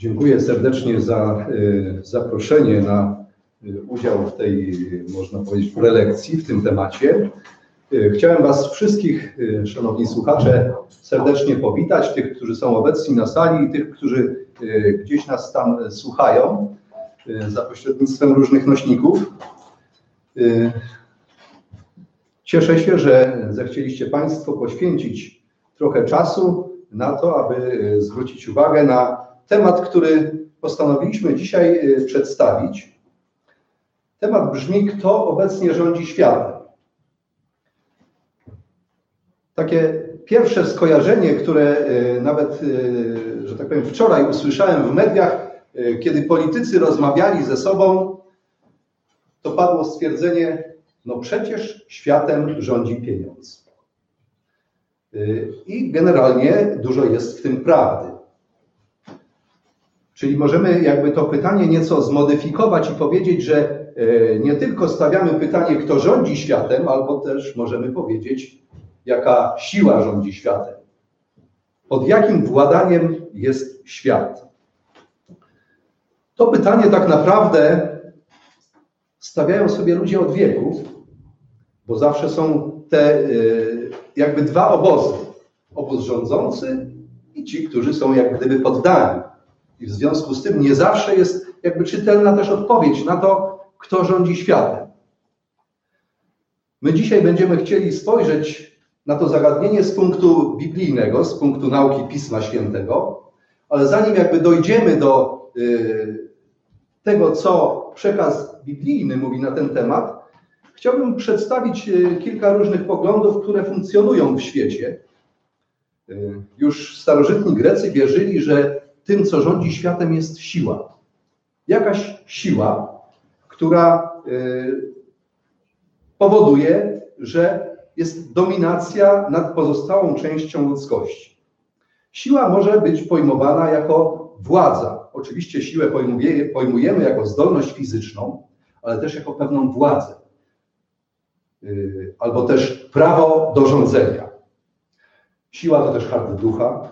Dziękuję serdecznie za y, zaproszenie na y, udział w tej, można powiedzieć, prelekcji w tym temacie. Chciałem Was wszystkich, szanowni słuchacze, serdecznie powitać, tych, którzy są obecni na sali i tych, którzy gdzieś nas tam słuchają za pośrednictwem różnych nośników. Cieszę się, że zechcieliście Państwo poświęcić trochę czasu na to, aby zwrócić uwagę na temat, który postanowiliśmy dzisiaj y, przedstawić. Temat brzmi: Kto obecnie rządzi światem? Takie pierwsze skojarzenie, które y, nawet, y, że tak powiem, wczoraj usłyszałem w mediach, kiedy politycy rozmawiali ze sobą, to padło stwierdzenie: No przecież światem rządzi pieniądz. I generalnie dużo jest w tym prawdy. Czyli możemy jakby to pytanie nieco zmodyfikować i powiedzieć, że y, nie tylko stawiamy pytanie, kto rządzi światem, albo też możemy powiedzieć, jaka siła rządzi światem. Pod jakim władaniem jest świat? To pytanie tak naprawdę stawiają sobie ludzie od wieków, bo zawsze są te y, jakby dwa obozy. Obóz rządzący i ci, którzy są jak gdyby poddani. I w związku z tym nie zawsze jest jakby czytelna też odpowiedź na to, kto rządzi światem. My dzisiaj będziemy chcieli spojrzeć na to zagadnienie z punktu biblijnego, z punktu nauki Pisma Świętego, ale zanim jakby dojdziemy do y, tego, co przekaz biblijny mówi na ten temat, chciałbym przedstawić y, kilka różnych poglądów, które funkcjonują w świecie. Y, Już starożytni Grecy wierzyli, że tym, co rządzi światem, jest siła. Jakaś siła, która y, powoduje, że jest dominacja nad pozostałą częścią ludzkości. Siła może być pojmowana jako władza. Oczywiście siłę pojmuje- pojmujemy jako zdolność fizyczną, ale też jako pewną władzę. Yy, Albo też prawo do rządzenia. Siła to też hart ducha.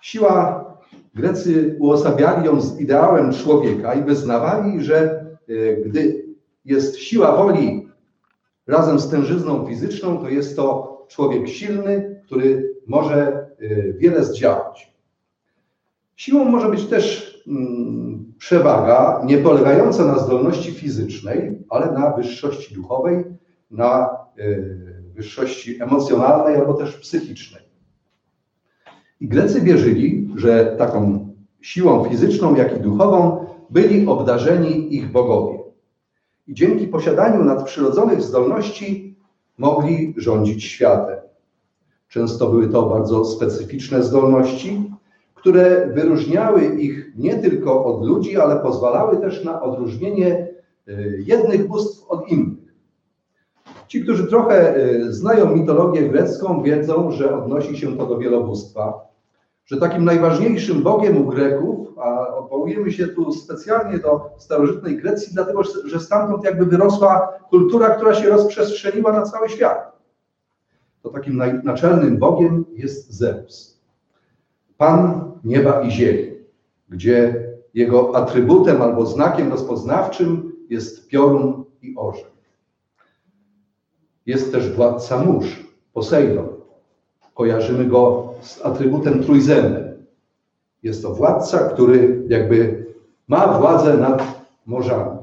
Siła, Grecy uosabiali ją z ideałem człowieka i wyznawali, że yy, gdy jest siła woli razem z tężyzną fizyczną, to jest to człowiek silny, który może y, wiele zdziałać. Siłą może być też mm, przewaga nie polegająca na zdolności fizycznej, ale na wyższości duchowej, na y, wyższości emocjonalnej albo też psychicznej. I Grecy wierzyli, że taką siłą fizyczną, jak i duchową byli obdarzeni ich bogowie i dzięki posiadaniu nadprzyrodzonych zdolności mogli rządzić światem. Często były to bardzo specyficzne zdolności, które wyróżniały ich nie tylko od ludzi, ale pozwalały też na odróżnienie y, jednych bóstw od innych. Ci, którzy trochę y, znają mitologię grecką, wiedzą, że odnosi się to do wielobóstwa, że takim najważniejszym bogiem u Greków, a odwołujemy się tu specjalnie do starożytnej Grecji, dlatego że stamtąd jakby wyrosła kultura, która się rozprzestrzeniła na cały świat. To takim naczelnym bogiem jest Zeus. Pan nieba i ziemi, gdzie jego atrybutem albo znakiem rozpoznawczym jest piorun i orzeł. Jest też władca mórz, Posejdon. Kojarzymy go z atrybutem trójzębem. Jest to władca, który jakby ma władzę nad morzami.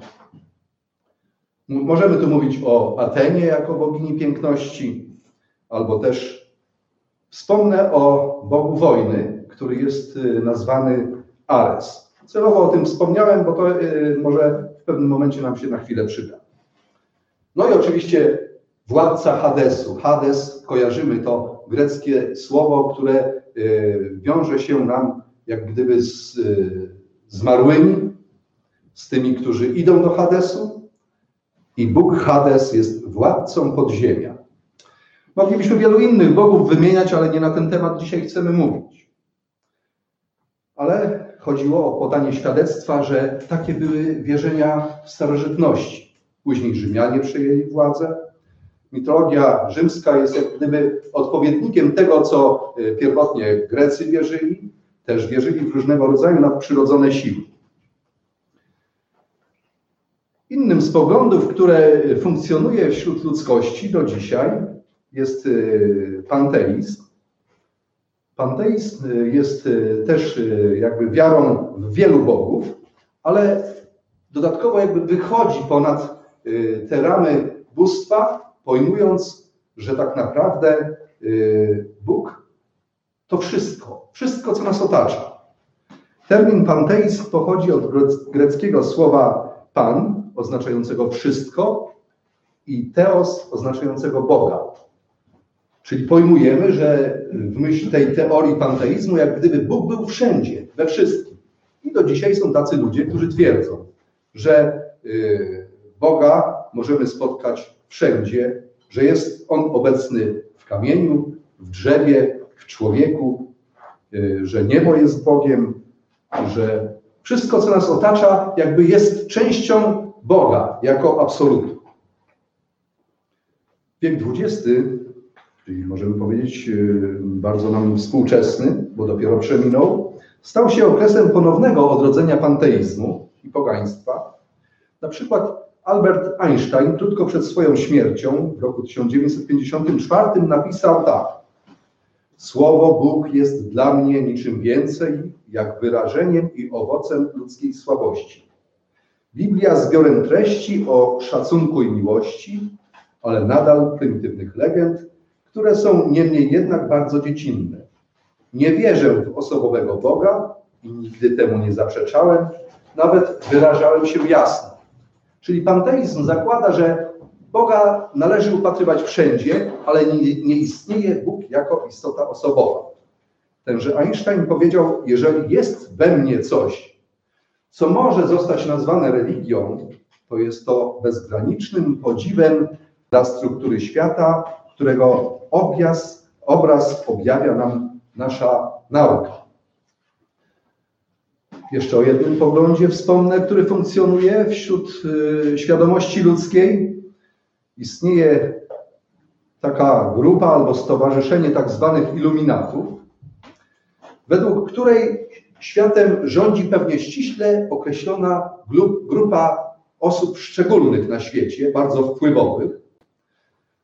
Możemy tu mówić o Atenie jako bogini piękności, albo też wspomnę o Bogu wojny, który jest y, nazwany Ares. Celowo o tym wspomniałem, bo to y, może w pewnym momencie nam się na chwilę przyda. No i oczywiście władca Hadesu. Hades, kojarzymy to greckie słowo, które y, wiąże się nam jak gdyby z y, zmarłymi, z tymi, którzy idą do Hadesu. I Bóg Hades jest władcą podziemia. Moglibyśmy wielu innych bogów wymieniać, ale nie na ten temat dzisiaj chcemy mówić. Ale chodziło o podanie świadectwa, że takie były wierzenia w starożytności. Później Rzymianie przejęli władzę. Mitologia rzymska jest jak gdyby odpowiednikiem tego, co y, pierwotnie Grecy wierzyli. Też wierzyli w różnego rodzaju nadprzyrodzone siły. Innym z poglądów, które funkcjonuje wśród ludzkości do dzisiaj, jest y, panteizm. Panteizm jest y, też y, jakby wiarą w wielu bogów, ale dodatkowo jakby wychodzi ponad te ramy bóstwa, pojmując, że tak naprawdę Bóg to wszystko, wszystko, co nas otacza. Termin panteizm pochodzi od greckiego słowa pan, oznaczającego wszystko, i teos, oznaczającego Boga. Czyli pojmujemy, że w myśl tej teorii panteizmu, jak gdyby Bóg był wszędzie, we wszystkim. I do dzisiaj są tacy ludzie, którzy twierdzą, że y, Boga możemy spotkać wszędzie, że jest On obecny w kamieniu, w drzewie, w człowieku, y, że niebo jest Bogiem, że wszystko, co nas otacza, jakby jest częścią Boga jako absolutu. Wiek XX, czyli możemy powiedzieć y, bardzo nam współczesny, bo dopiero przeminął, stał się okresem ponownego odrodzenia panteizmu i pogaństwa. Na przykład Albert Einstein krótko przed swoją śmiercią w roku 1954 napisał tak. Słowo Bóg jest dla mnie niczym więcej, jak wyrażeniem i owocem ludzkiej słabości. Biblia zbiorem treści o szacunku i miłości, ale nadal prymitywnych legend, które są niemniej jednak bardzo dziecinne. Nie wierzę w osobowego Boga i nigdy temu nie zaprzeczałem, nawet wyrażałem się jasno. Czyli panteizm zakłada, że Boga należy upatrywać wszędzie, ale nie, nie istnieje Bóg jako istota osobowa. Tenże Einstein powiedział, jeżeli jest we mnie coś, co może zostać nazwane religią, to jest to bezgranicznym podziwem dla struktury świata, którego obraz, obraz objawia nam nasza nauka. Jeszcze o jednym poglądzie wspomnę, który funkcjonuje wśród y, świadomości ludzkiej. Istnieje taka grupa albo stowarzyszenie tak zwanych iluminatów, według której światem rządzi pewnie ściśle określona grupa osób szczególnych na świecie, bardzo wpływowych,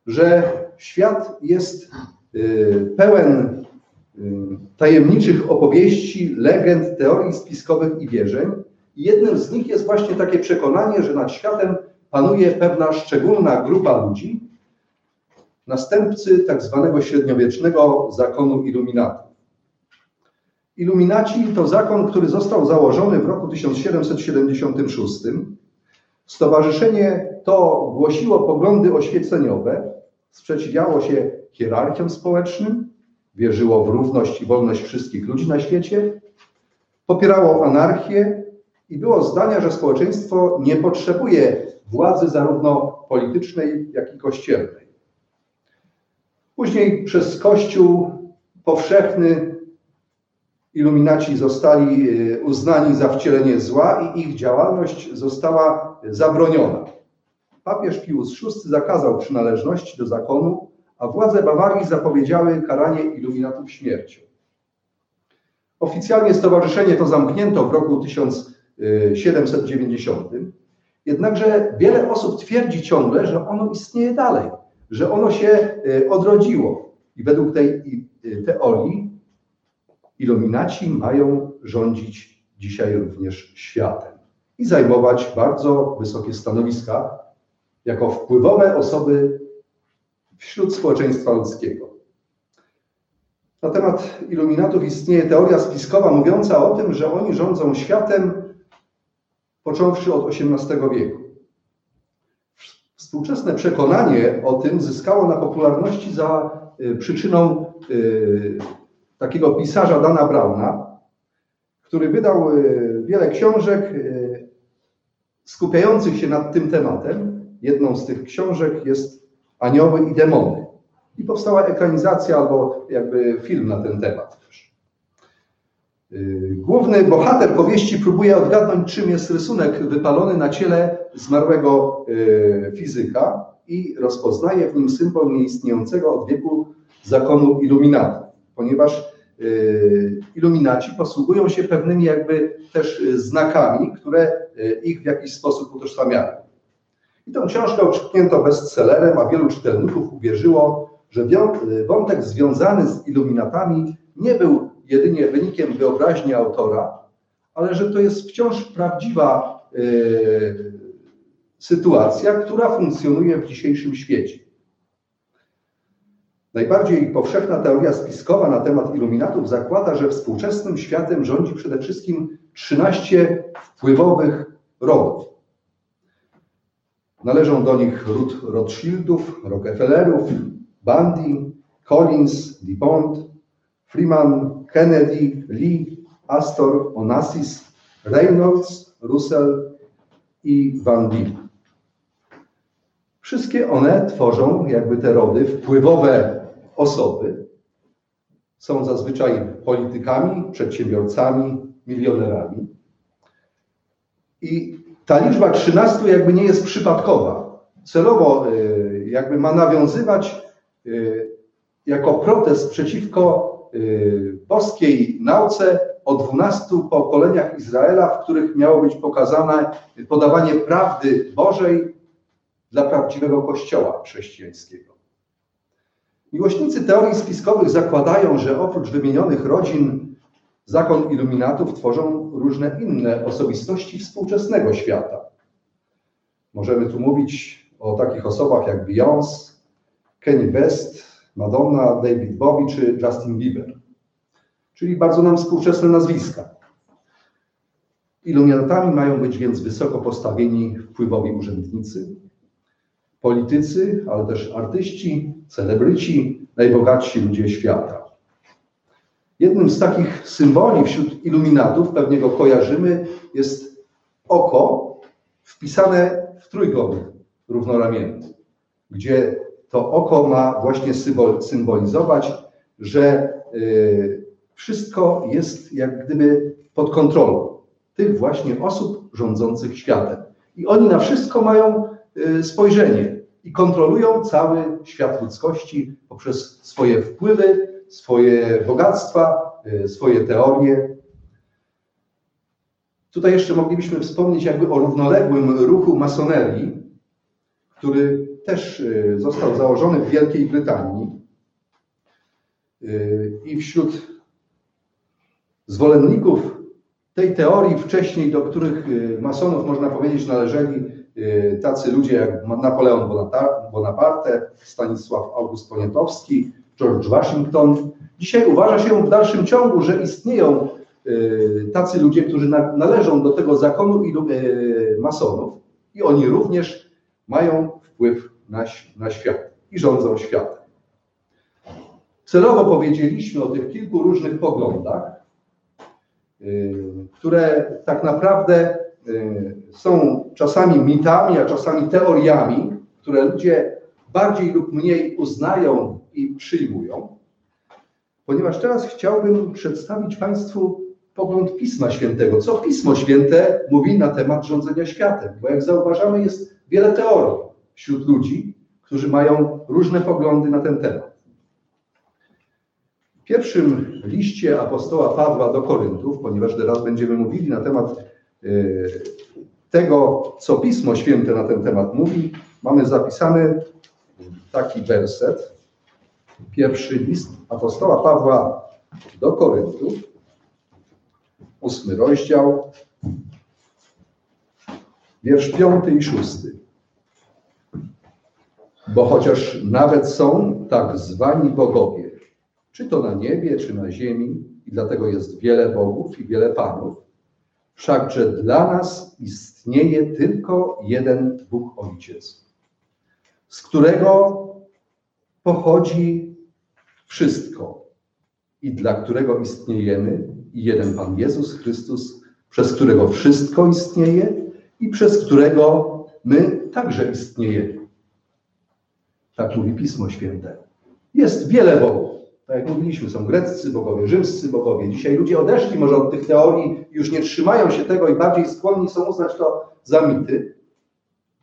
że świat jest y, pełen tajemniczych opowieści, legend, teorii spiskowych i wierzeń. I jednym z nich jest właśnie takie przekonanie, że nad światem panuje pewna szczególna grupa ludzi, następcy tak zwanego średniowiecznego zakonu iluminatów. Iluminaci to zakon, który został założony w roku 1776. Stowarzyszenie to głosiło poglądy oświeceniowe, sprzeciwiało się hierarchiom społecznym, wierzyło w równość i wolność wszystkich ludzi na świecie, popierało anarchię i było zdania, że społeczeństwo nie potrzebuje władzy zarówno politycznej, jak i kościelnej. Później przez Kościół powszechny iluminaci zostali e, uznani za wcielenie zła i ich działalność została zabroniona. Papież Pius VI zakazał przynależności do zakonu, a władze Bawarii zapowiedziały karanie iluminatów śmiercią. Oficjalnie stowarzyszenie to zamknięto w roku 1790, jednakże wiele osób twierdzi ciągle, że ono istnieje dalej, że ono się e, odrodziło. I według tej e, teorii iluminaci mają rządzić dzisiaj również światem i zajmować bardzo wysokie stanowiska jako wpływowe osoby wśród społeczeństwa ludzkiego. Na temat iluminatów istnieje teoria spiskowa mówiąca o tym, że oni rządzą światem począwszy od XVIII wieku. Współczesne przekonanie o tym zyskało na popularności za y, przyczyną y, takiego pisarza Dana Brauna, który wydał y, wiele książek skupiających się nad tym tematem. Jedną z tych książek jest Anioły i demony. I powstała ekranizacja albo jakby film na ten temat. Y, główny bohater powieści próbuje odgadnąć, czym jest rysunek wypalony na ciele zmarłego y, fizyka i rozpoznaje w nim symbol nieistniejącego od wieku zakonu iluminatów, ponieważ y, iluminaci posługują się pewnymi jakby też znakami, które ich w jakiś sposób utożsamiają. Tą książkę okrzyknięto bestsellerem, a wielu czytelników uwierzyło, że wątek związany z iluminatami nie był jedynie wynikiem wyobraźni autora, ale że to jest wciąż prawdziwa sytuacja, która funkcjonuje w dzisiejszym świecie. Najbardziej powszechna teoria spiskowa na temat iluminatów zakłada, że współczesnym światem rządzi przede wszystkim 13 wpływowych rodów. Należą do nich ród Rothschildów, Rockefellerów, Bundy, Collins, DuPont, Freeman, Kennedy, Lee, Astor, Onassis, Reynolds, Russell i Van Dijk. Wszystkie one tworzą jakby te rody wpływowe osoby są zazwyczaj politykami, przedsiębiorcami, milionerami. I ta liczba 13 jakby nie jest przypadkowa. Celowo y, jakby ma nawiązywać y, jako protest przeciwko y, boskiej nauce o 12 pokoleniach Izraela, w których miało być pokazane podawanie prawdy Bożej dla prawdziwego Kościoła chrześcijańskiego. Miłośnicy teorii spiskowych zakładają, że oprócz wymienionych rodzin zakon iluminatów tworzą różne inne osobistości współczesnego świata. Możemy tu mówić o takich osobach jak Beyoncé, Kenny West, Madonna, David Bowie czy Justin Bieber. Czyli bardzo nam współczesne nazwiska. Iluminatami mają być więc wysoko postawieni wpływowi urzędnicy, politycy, ale też artyści, celebryci, najbogatsi ludzie świata. Jednym z takich symboli wśród iluminatów, pewnie go kojarzymy, jest oko wpisane w trójkąt równoramienny, gdzie to oko ma właśnie symbolizować, że y, wszystko jest jak gdyby pod kontrolą tych właśnie osób rządzących światem. I oni na wszystko mają y, spojrzenie i kontrolują cały świat ludzkości poprzez swoje wpływy, swoje bogactwa, y, swoje teorie. Tutaj jeszcze moglibyśmy wspomnieć jakby o równoległym ruchu masonerii, który też y, został założony w Wielkiej Brytanii y, i wśród zwolenników tej teorii wcześniej, do których masonów można powiedzieć należeli tacy ludzie jak Napoleon Bonaparte, Stanisław August Poniatowski, George Washington. Dzisiaj uważa się w dalszym ciągu, że istnieją y, tacy ludzie, którzy należą do tego zakonu i y, masonów i oni również mają wpływ na, na świat i rządzą światem. Celowo powiedzieliśmy o tych kilku różnych poglądach, które tak naprawdę Y, są czasami mitami, a czasami teoriami, które ludzie bardziej lub mniej uznają i przyjmują, ponieważ teraz chciałbym przedstawić Państwu pogląd Pisma Świętego. Co Pismo Święte mówi na temat rządzenia światem? Bo jak zauważamy, jest wiele teorii wśród ludzi, którzy mają różne poglądy na ten temat. W pierwszym liście apostoła Pawła do Koryntów, ponieważ teraz będziemy mówili na temat Y, tego, co Pismo Święte na ten temat mówi, mamy zapisany taki werset. Pierwszy list apostoła Pawła do Koryntów, ósmy rozdział, wiersz piąty i szósty. Bo chociaż nawet są tak zwani bogowie, czy to na niebie, czy na ziemi, i dlatego jest wiele bogów i wiele panów, Wszakże dla nas istnieje tylko jeden Bóg Ojciec, z którego pochodzi wszystko i dla którego istniejemy, i jeden Pan Jezus Chrystus, przez którego wszystko istnieje i przez którego my także istniejemy. Tak mówi Pismo Święte. Jest wiele Bogów. Tak jak mówiliśmy, są greccy bogowie, rzymscy bogowie. Dzisiaj ludzie odeszli może od tych teorii, już nie trzymają się tego i bardziej skłonni są uznać to za mity.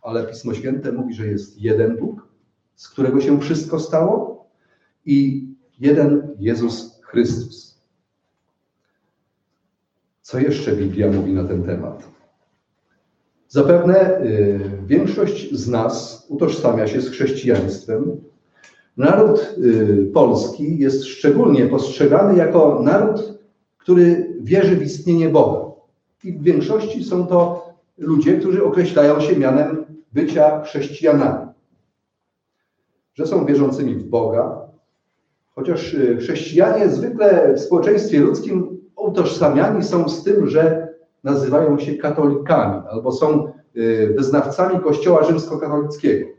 Ale Pismo Święte mówi, że jest jeden Bóg, z którego się wszystko stało i jeden Jezus Chrystus. Co jeszcze Biblia mówi na ten temat? Zapewne y, większość z nas utożsamia się z chrześcijaństwem. Naród y, polski jest szczególnie postrzegany jako naród, który wierzy w istnienie Boga. I w większości są to ludzie, którzy określają się mianem bycia chrześcijanami. Że są wierzącymi w Boga, chociaż y, chrześcijanie zwykle w społeczeństwie ludzkim utożsamiani są z tym, że nazywają się katolikami albo są y, wyznawcami Kościoła rzymskokatolickiego.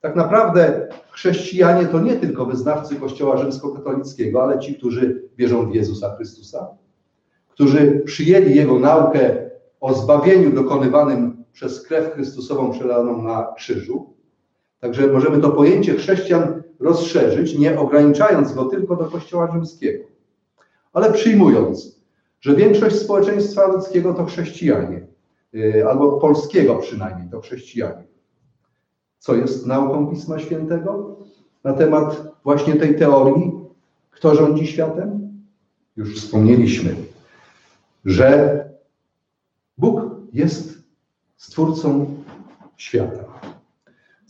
Tak naprawdę chrześcijanie to nie tylko wyznawcy Kościoła rzymskokatolickiego, ale ci, którzy wierzą w Jezusa Chrystusa, którzy przyjęli Jego naukę o zbawieniu dokonywanym przez krew Chrystusową przelaną na krzyżu. Także możemy to pojęcie chrześcijan rozszerzyć, nie ograniczając go tylko do Kościoła rzymskiego, ale przyjmując, że większość społeczeństwa ludzkiego to chrześcijanie, y, albo polskiego przynajmniej to chrześcijanie. Co jest nauką Pisma Świętego na temat właśnie tej teorii, kto rządzi światem? Już wspomnieliśmy, że Bóg jest stwórcą świata.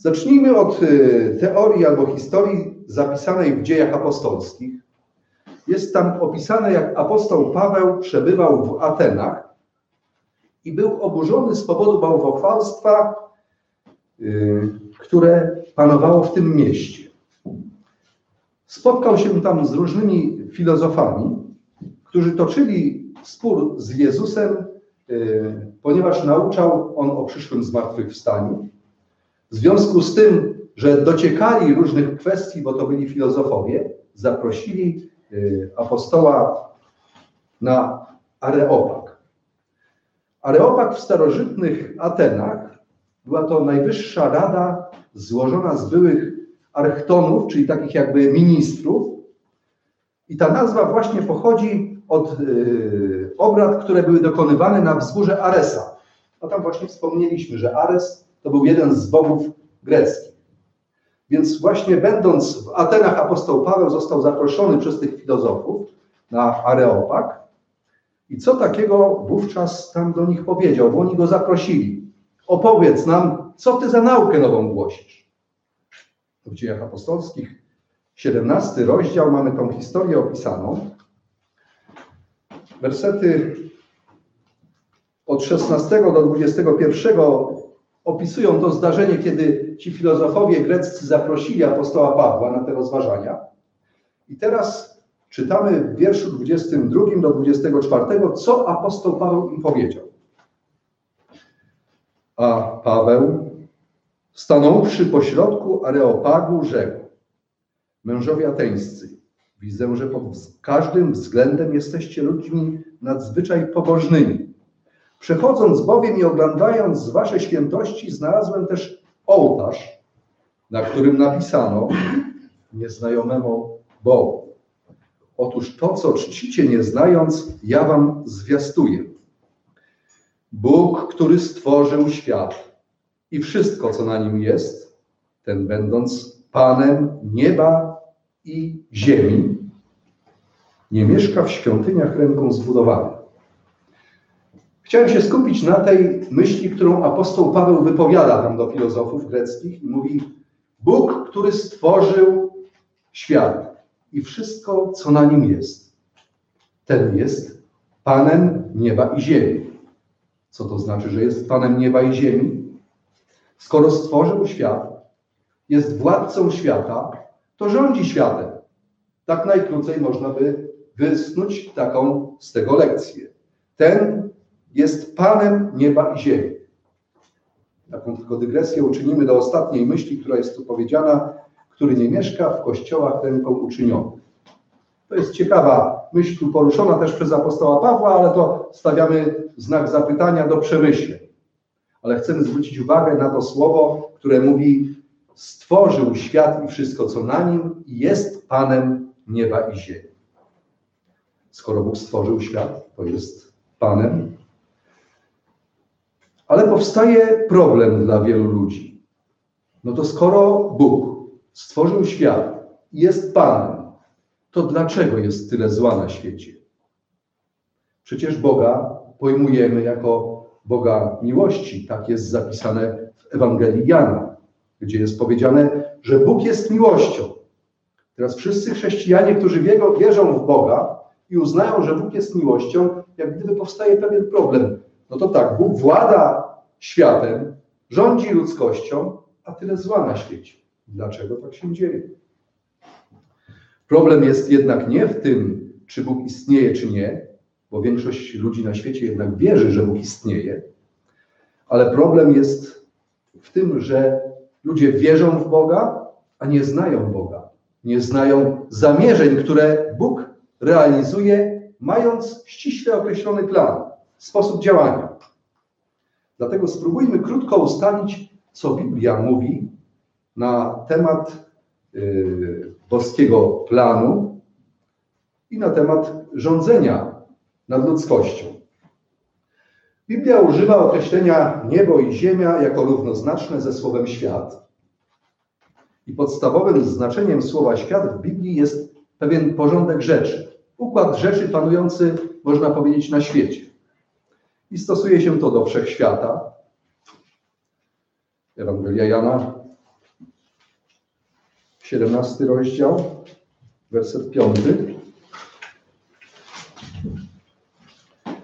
Zacznijmy od y, teorii albo historii zapisanej w dziejach apostolskich. Jest tam opisane, jak apostoł Paweł przebywał w Atenach i był oburzony z powodu bałwochwalstwa, y, które panowało w tym mieście. Spotkał się tam z różnymi filozofami, którzy toczyli spór z Jezusem, y, ponieważ nauczał on o przyszłym zmartwychwstaniu. W związku z tym, że dociekali różnych kwestii, bo to byli filozofowie, zaprosili y, apostoła na Areopag. Areopag w starożytnych Atenach była to najwyższa rada złożona z byłych archtonów, czyli takich jakby ministrów. I ta nazwa właśnie pochodzi od y, obrad, które były dokonywane na wzgórze Aresa. No tam właśnie wspomnieliśmy, że Ares to był jeden z bogów greckich. Więc właśnie będąc w Atenach apostoł Paweł został zaproszony przez tych filozofów na Areopag. I co takiego wówczas tam do nich powiedział, bo oni go zaprosili. Opowiedz nam, co ty za naukę nową głosisz. W dziejach apostolskich, 17 rozdział, mamy tą historię opisaną. Wersety od 16 do 21 opisują to zdarzenie, kiedy ci filozofowie greccy zaprosili apostoła Pawła na te rozważania. I teraz czytamy w wierszu 22 do 24, co apostoł Paweł im powiedział. A Paweł, stanąwszy pośrodku Areopagu, rzekł: Mężowie ateńscy, widzę, że pod każdym względem jesteście ludźmi nadzwyczaj pobożnymi. Przechodząc bowiem i oglądając wasze świętości, znalazłem też ołtarz, na którym napisano nieznajomemu Bogu. Otóż to, co czcicie nie znając, ja wam zwiastuję. Bóg, który stworzył świat i wszystko, co na nim jest, ten będąc Panem nieba i ziemi, nie mieszka w świątyniach ręką zbudowanych. Chciałem się skupić na tej myśli, którą apostoł Paweł wypowiada tam do filozofów greckich i mówi: Bóg, który stworzył świat i wszystko, co na nim jest, ten jest Panem nieba i ziemi. Co to znaczy, że jest Panem nieba i ziemi? Skoro stworzył świat, jest władcą świata, to rządzi światem. Tak najkrócej można by wysnuć taką z tego lekcję. Ten jest Panem nieba i ziemi. Taką tylko dygresję uczynimy do ostatniej myśli, która jest tu powiedziana, który nie mieszka w kościołach ręką uczynionych. To jest ciekawa myśl tu poruszona też przez apostoła Pawła, ale to stawiamy znak zapytania do przemyśleń. Ale chcemy zwrócić uwagę na to słowo, które mówi stworzył świat i wszystko, co na nim i jest Panem nieba i ziemi. Skoro Bóg stworzył świat, to jest Panem. Ale powstaje problem dla wielu ludzi. No to skoro Bóg stworzył świat i jest Panem, to dlaczego jest tyle zła na świecie? Przecież Boga pojmujemy jako Boga miłości. Tak jest zapisane w Ewangelii Jana, gdzie jest powiedziane, że Bóg jest miłością. Teraz wszyscy chrześcijanie, którzy wierzą w Boga i uznają, że Bóg jest miłością, jak gdyby powstaje pewien problem. No to tak, Bóg włada światem, rządzi ludzkością, a tyle zła na świecie. Dlaczego tak się dzieje? Problem jest jednak nie w tym, czy Bóg istnieje, czy nie, bo większość ludzi na świecie jednak wierzy, że Bóg istnieje, ale problem jest w tym, że ludzie wierzą w Boga, a nie znają Boga. Nie znają zamierzeń, które Bóg realizuje, mając ściśle określony plan, sposób działania. Dlatego spróbujmy krótko ustalić, co Biblia mówi na temat yy, boskiego planu i na temat rządzenia nad ludzkością. Biblia używa określenia niebo i ziemia jako równoznaczne ze słowem świat. I podstawowym znaczeniem słowa świat w Biblii jest pewien porządek rzeczy, układ rzeczy panujący, można powiedzieć, na świecie. I stosuje się to do wszechświata. Ewangelia Jana, 17 rozdział, werset 5.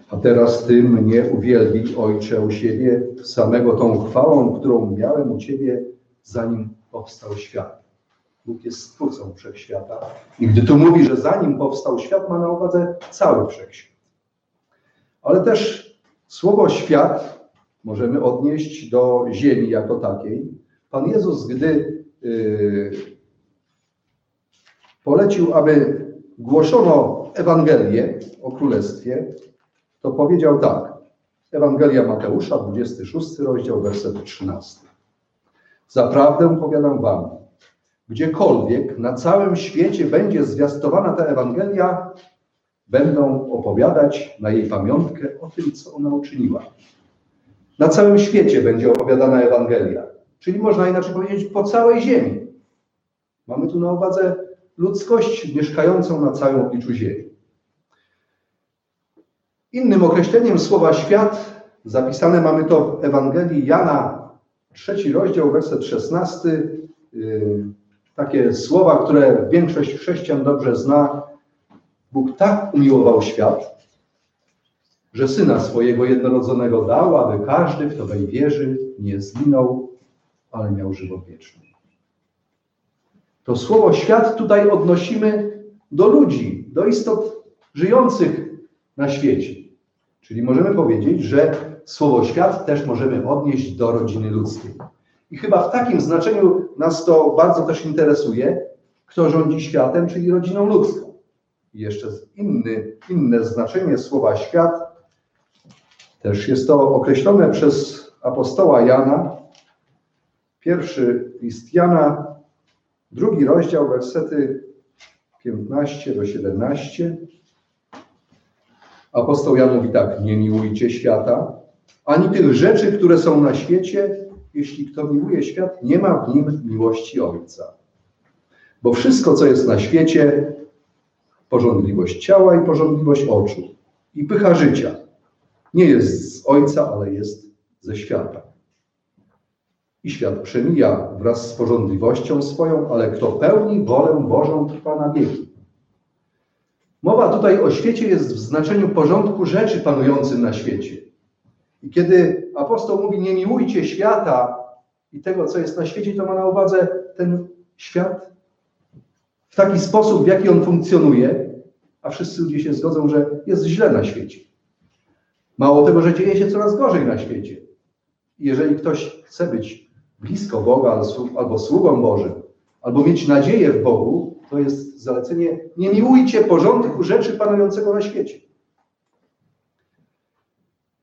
A teraz Ty mnie uwielbi, Ojcze, u siebie, samego tą chwałą, którą miałem u Ciebie, zanim powstał świat. Bóg jest stwórcą wszechświata. I gdy tu mówi, że zanim powstał świat, ma na uwadze cały wszechświat. Ale też słowo świat możemy odnieść do ziemi jako takiej. Pan Jezus, gdy yy, polecił, aby głoszono Ewangelię o Królestwie, to powiedział tak. Ewangelia Mateusza, 26 rozdział, werset 13. Zaprawdę powiadam wam, gdziekolwiek na całym świecie będzie zwiastowana ta Ewangelia, będą opowiadać na jej pamiątkę o tym, co ona uczyniła. Na całym świecie będzie opowiadana Ewangelia, czyli można inaczej powiedzieć po całej ziemi. Mamy tu na uwadze ludzkość mieszkającą na całym obliczu ziemi. Innym określeniem słowa świat zapisane mamy to w Ewangelii Jana, trzeci rozdział, werset 16. Yy, takie słowa, które większość chrześcijan dobrze zna. Bóg tak umiłował świat, że Syna swojego jednorodzonego dał, aby każdy, kto weń wierzy, nie zginął, ale miał żywot wieczny. To słowo świat tutaj odnosimy do ludzi, do istot żyjących na świecie. Czyli możemy powiedzieć, że słowo świat też możemy odnieść do rodziny ludzkiej. I chyba w takim znaczeniu nas to bardzo też interesuje, kto rządzi światem, czyli rodziną ludzką. I jeszcze inny, inne znaczenie słowa świat też jest to określone przez apostoła Jana, pierwszy list Jana, drugi rozdział, wersety 15 do 17. Apostoł Jan mówi tak, nie miłujcie świata, ani tych rzeczy, które są na świecie. Jeśli kto miłuje świat, nie ma w nim miłości Ojca. Bo wszystko, co jest na świecie, porządliwość ciała i porządliwość oczu i pycha życia, nie jest z Ojca, ale jest ze świata. I świat przemija wraz z porządliwością swoją, ale kto pełni wolę Bożą, trwa na wieki. Mowa tutaj o świecie jest w znaczeniu porządku rzeczy panującym na świecie. I kiedy apostoł mówi, nie miłujcie świata i tego, co jest na świecie, to ma na uwadze ten świat w taki sposób, w jaki on funkcjonuje, a wszyscy ludzie się zgodzą, że jest źle na świecie. Mało tego, że dzieje się coraz gorzej na świecie. Jeżeli ktoś chce być blisko Boga albo sługą Bożym, albo mieć nadzieję w Bogu, to jest zalecenie, nie miłujcie porządku rzeczy panującego na świecie.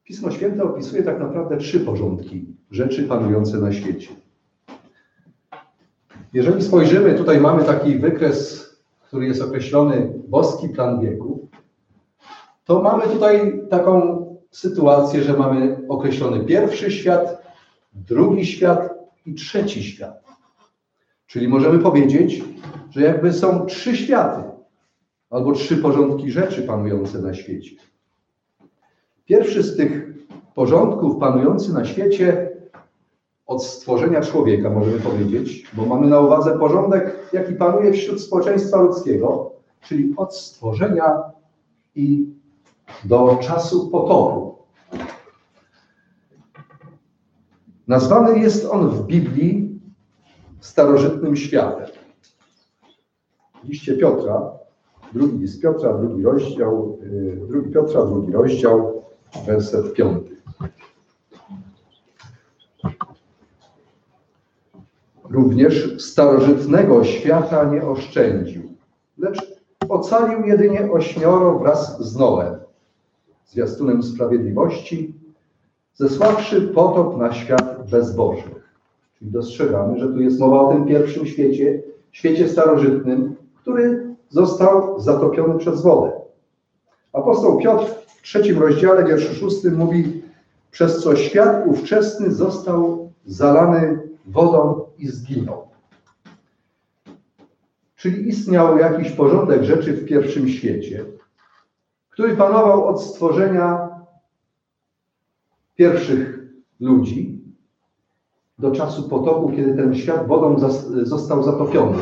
Pismo Święte opisuje tak naprawdę trzy porządki rzeczy panujące na świecie. Jeżeli spojrzymy, tutaj mamy taki wykres, który jest określony boski plan wieku, to mamy tutaj taką sytuację, że mamy określony pierwszy świat, drugi świat i trzeci świat. Czyli możemy powiedzieć, że jakby są trzy światy albo trzy porządki rzeczy panujące na świecie. Pierwszy z tych porządków panujący na świecie od stworzenia człowieka, możemy powiedzieć, bo mamy na uwadze porządek, jaki panuje wśród społeczeństwa ludzkiego, czyli od stworzenia i do czasu potopu. Nazwany jest on w Biblii starożytnym światem. W liście Piotra, drugi list Piotra, drugi rozdział, y, drugi Piotra, drugi rozdział, werset piąty. Również starożytnego świata nie oszczędził, lecz ocalił jedynie ośmioro wraz z Noem, zwiastunem sprawiedliwości, zesławszy potop na świat bezbożnych. Czyli dostrzegamy, że tu jest mowa o tym pierwszym świecie, świecie starożytnym, który został zatopiony przez wodę. Apostoł Piotr w trzecim rozdziale, wierszu szóstym mówi, przez co świat ówczesny został zalany wodą i zginął. Czyli istniał jakiś porządek rzeczy w pierwszym świecie, który panował od stworzenia pierwszych ludzi do czasu potopu, kiedy ten świat wodą został zatopiony.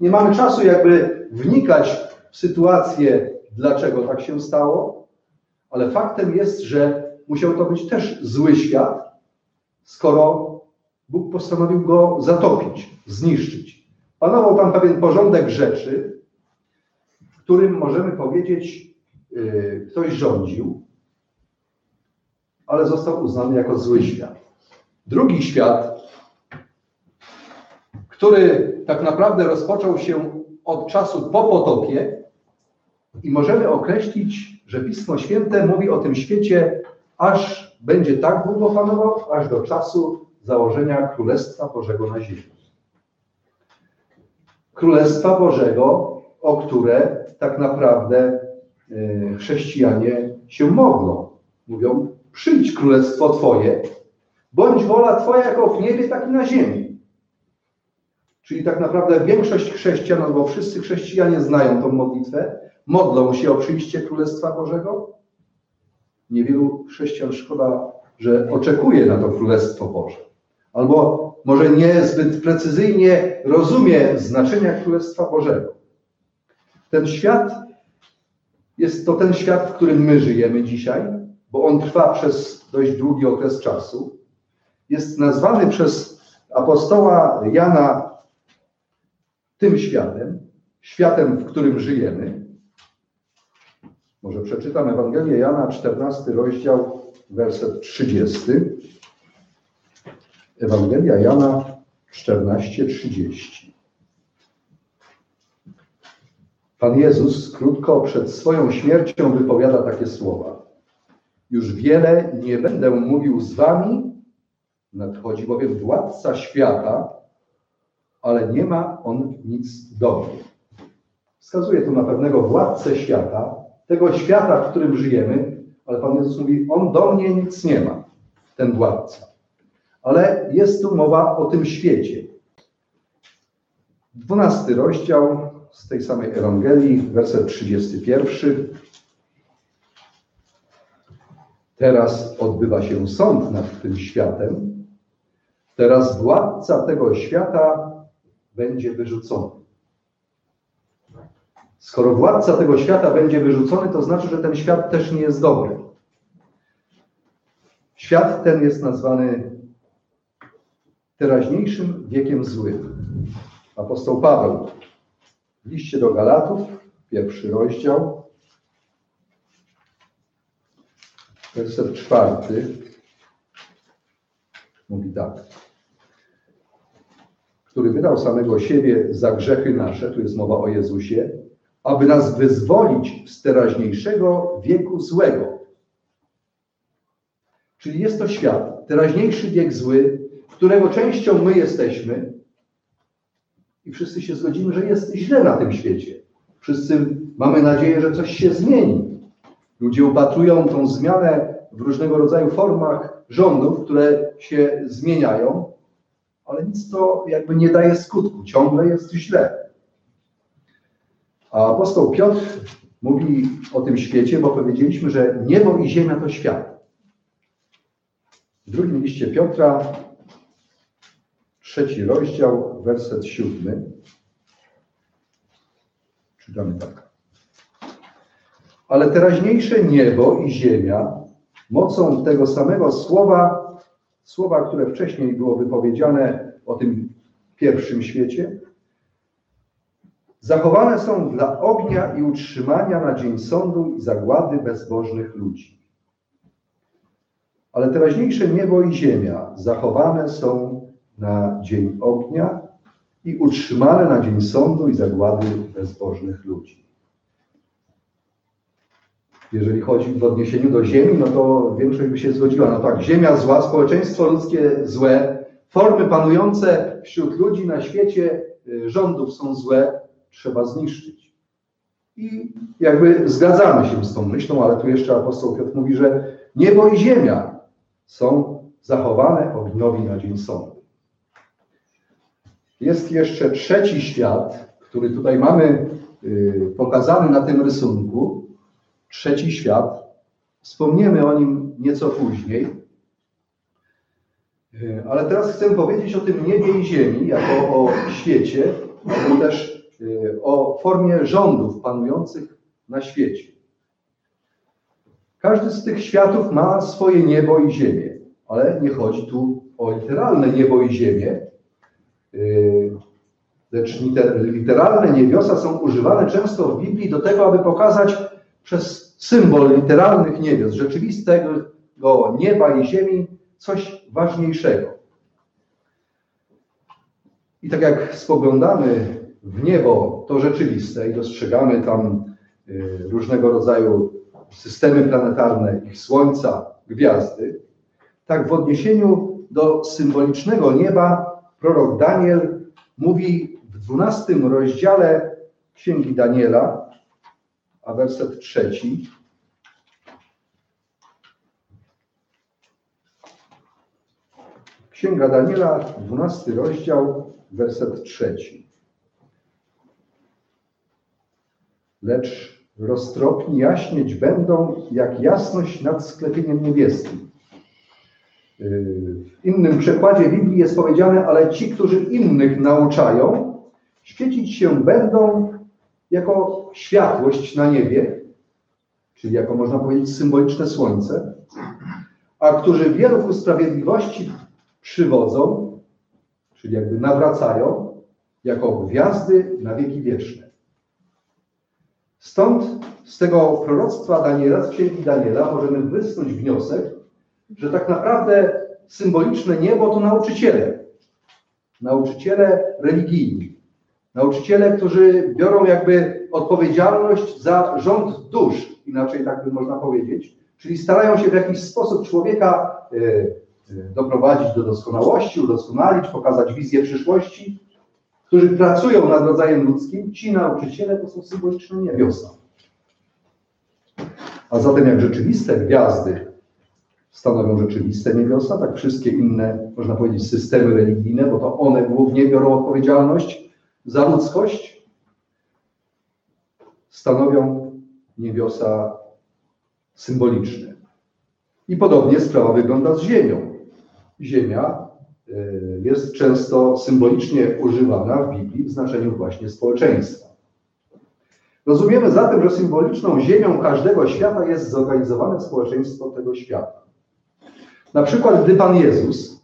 Nie mamy czasu jakby wnikać w sytuację, dlaczego tak się stało, ale faktem jest, że musiał to być też zły świat, skoro Bóg postanowił go zatopić, zniszczyć. Panował tam pewien porządek rzeczy, w którym możemy powiedzieć, yy, ktoś rządził, ale został uznany jako zły świat. Drugi świat, który tak naprawdę rozpoczął się od czasu po potopie i możemy określić, że Pismo Święte mówi o tym świecie, aż będzie tak długo panował, aż do czasu założenia Królestwa Bożego na ziemi. Królestwa Bożego, o które tak naprawdę e, chrześcijanie się modlą. Mówią, przyjdź królestwo Twoje, bądź wola Twoja jako w niebie, tak i na ziemi. Czyli tak naprawdę większość chrześcijan, albo wszyscy chrześcijanie znają tą modlitwę, modlą się o przyjście Królestwa Bożego. Niewielu chrześcijan szkoda, że oczekuje na to Królestwo Boże. Albo może niezbyt precyzyjnie rozumie znaczenia Królestwa Bożego. Ten świat jest to ten świat, w którym my żyjemy dzisiaj, bo on trwa przez dość długi okres czasu. Jest nazwany przez apostoła Jana tym światem, światem, w którym żyjemy. Może przeczytam Ewangelię Jana, 14 rozdział, werset 30. Ewangelia Jana 14:30. Pan Jezus krótko przed swoją śmiercią wypowiada takie słowa. Już wiele nie będę mówił z wami, nadchodzi bowiem władca świata, ale nie ma on nic do mnie. Wskazuje tu na pewnego władcę świata, tego świata, w którym żyjemy, ale Pan Jezus mówi, on do mnie nic nie ma, ten władca. Ale jest tu mowa o tym świecie. Dwunasty rozdział z tej samej Ewangelii, werset 31. Teraz odbywa się sąd nad tym światem. Teraz władca tego świata będzie wyrzucony. Skoro władca tego świata będzie wyrzucony, to znaczy, że ten świat też nie jest dobry. Świat ten jest nazwany teraźniejszym wiekiem złym. Apostoł Paweł w liście do Galatów, pierwszy rozdział, werset czwarty, mówi tak. Który wydał samego siebie za grzechy nasze, tu jest mowa o Jezusie, aby nas wyzwolić z teraźniejszego wieku złego. Czyli jest to świat, teraźniejszy wiek zły, którego częścią my jesteśmy. I wszyscy się zgodzimy, że jest źle na tym świecie. Wszyscy mamy nadzieję, że coś się zmieni. Ludzie upatrują tą zmianę w różnego rodzaju formach rządów, które się zmieniają, ale nic to jakby nie daje skutku. Ciągle jest źle. A apostoł Piotr mówi o tym świecie, bo powiedzieliśmy, że niebo i ziemia to świat. W drugim liście Piotra, trzeci rozdział, werset siódmy. Czytamy tak. Ale teraźniejsze niebo i ziemia mocą tego samego słowa, słowa, które wcześniej było wypowiedziane o tym pierwszym świecie, zachowane są dla ognia i utrzymania na dzień sądu i zagłady bezbożnych ludzi. Ale teraźniejsze niebo i ziemia zachowane są na dzień ognia i utrzymane na dzień sądu i zagłady bezbożnych ludzi. Jeżeli chodzi w odniesieniu do ziemi, no to większość by się zgodziła. No tak, ziemia zła, społeczeństwo ludzkie złe, formy panujące wśród ludzi na świecie y, rządów są złe, trzeba zniszczyć. I jakby zgadzamy się z tą myślą, ale tu jeszcze apostoł Piotr mówi, że niebo i ziemia są zachowane ogniowi na dzień sądu. Jest jeszcze trzeci świat, który tutaj mamy y, pokazany na tym rysunku. Trzeci świat. Wspomniemy o nim nieco później. Y, ale teraz chcę powiedzieć o tym niebie i ziemi, jako o świecie, ale też o formie rządów panujących na świecie. Każdy z tych światów ma swoje niebo i ziemię, ale nie chodzi tu o literalne niebo i ziemię, Yy, lecz literalne niebiosa są używane często w Biblii do tego, aby pokazać przez symbol literalnych niebios, rzeczywistego nieba i ziemi, coś ważniejszego. I tak jak spoglądamy w niebo, to rzeczywiste i dostrzegamy tam yy, różnego rodzaju systemy planetarne, ich słońca, gwiazdy, tak w odniesieniu do symbolicznego nieba prorok Daniel mówi w dwunastym rozdziale Księgi Daniela, a werset trzeci. Księga Daniela, dwunasty rozdział, werset trzeci. Lecz roztropni jaśnieć będą, jak jasność nad sklepieniem niebieskim w innym przekładzie Biblii jest powiedziane, ale ci, którzy innych nauczają, świecić się będą jako światłość na niebie, czyli jako można powiedzieć symboliczne słońce, a którzy wielu ku sprawiedliwości przywodzą, czyli jakby nawracają, jako gwiazdy na wieki wieczne. Stąd z tego proroctwa Daniela, z księgi Daniela, możemy wysnuć wniosek, że tak naprawdę symboliczne niebo to nauczyciele. Nauczyciele religijni. Nauczyciele, którzy biorą jakby odpowiedzialność za rząd dusz, inaczej tak by można powiedzieć, czyli starają się w jakiś sposób człowieka e, e, doprowadzić do doskonałości, udoskonalić, pokazać wizję przyszłości, którzy pracują nad rodzajem ludzkim, ci nauczyciele to są symboliczne niebiosa. A zatem jak rzeczywiste gwiazdy stanowią rzeczywiste niebiosa, tak wszystkie inne, można powiedzieć, systemy religijne, bo to one głównie biorą odpowiedzialność za ludzkość, stanowią niebiosa symboliczne. I podobnie sprawa wygląda z Ziemią. Ziemia jest często symbolicznie używana w Biblii w znaczeniu właśnie społeczeństwa. Rozumiemy zatem, że symboliczną ziemią każdego świata jest zorganizowane społeczeństwo tego świata. Na przykład, gdy Pan Jezus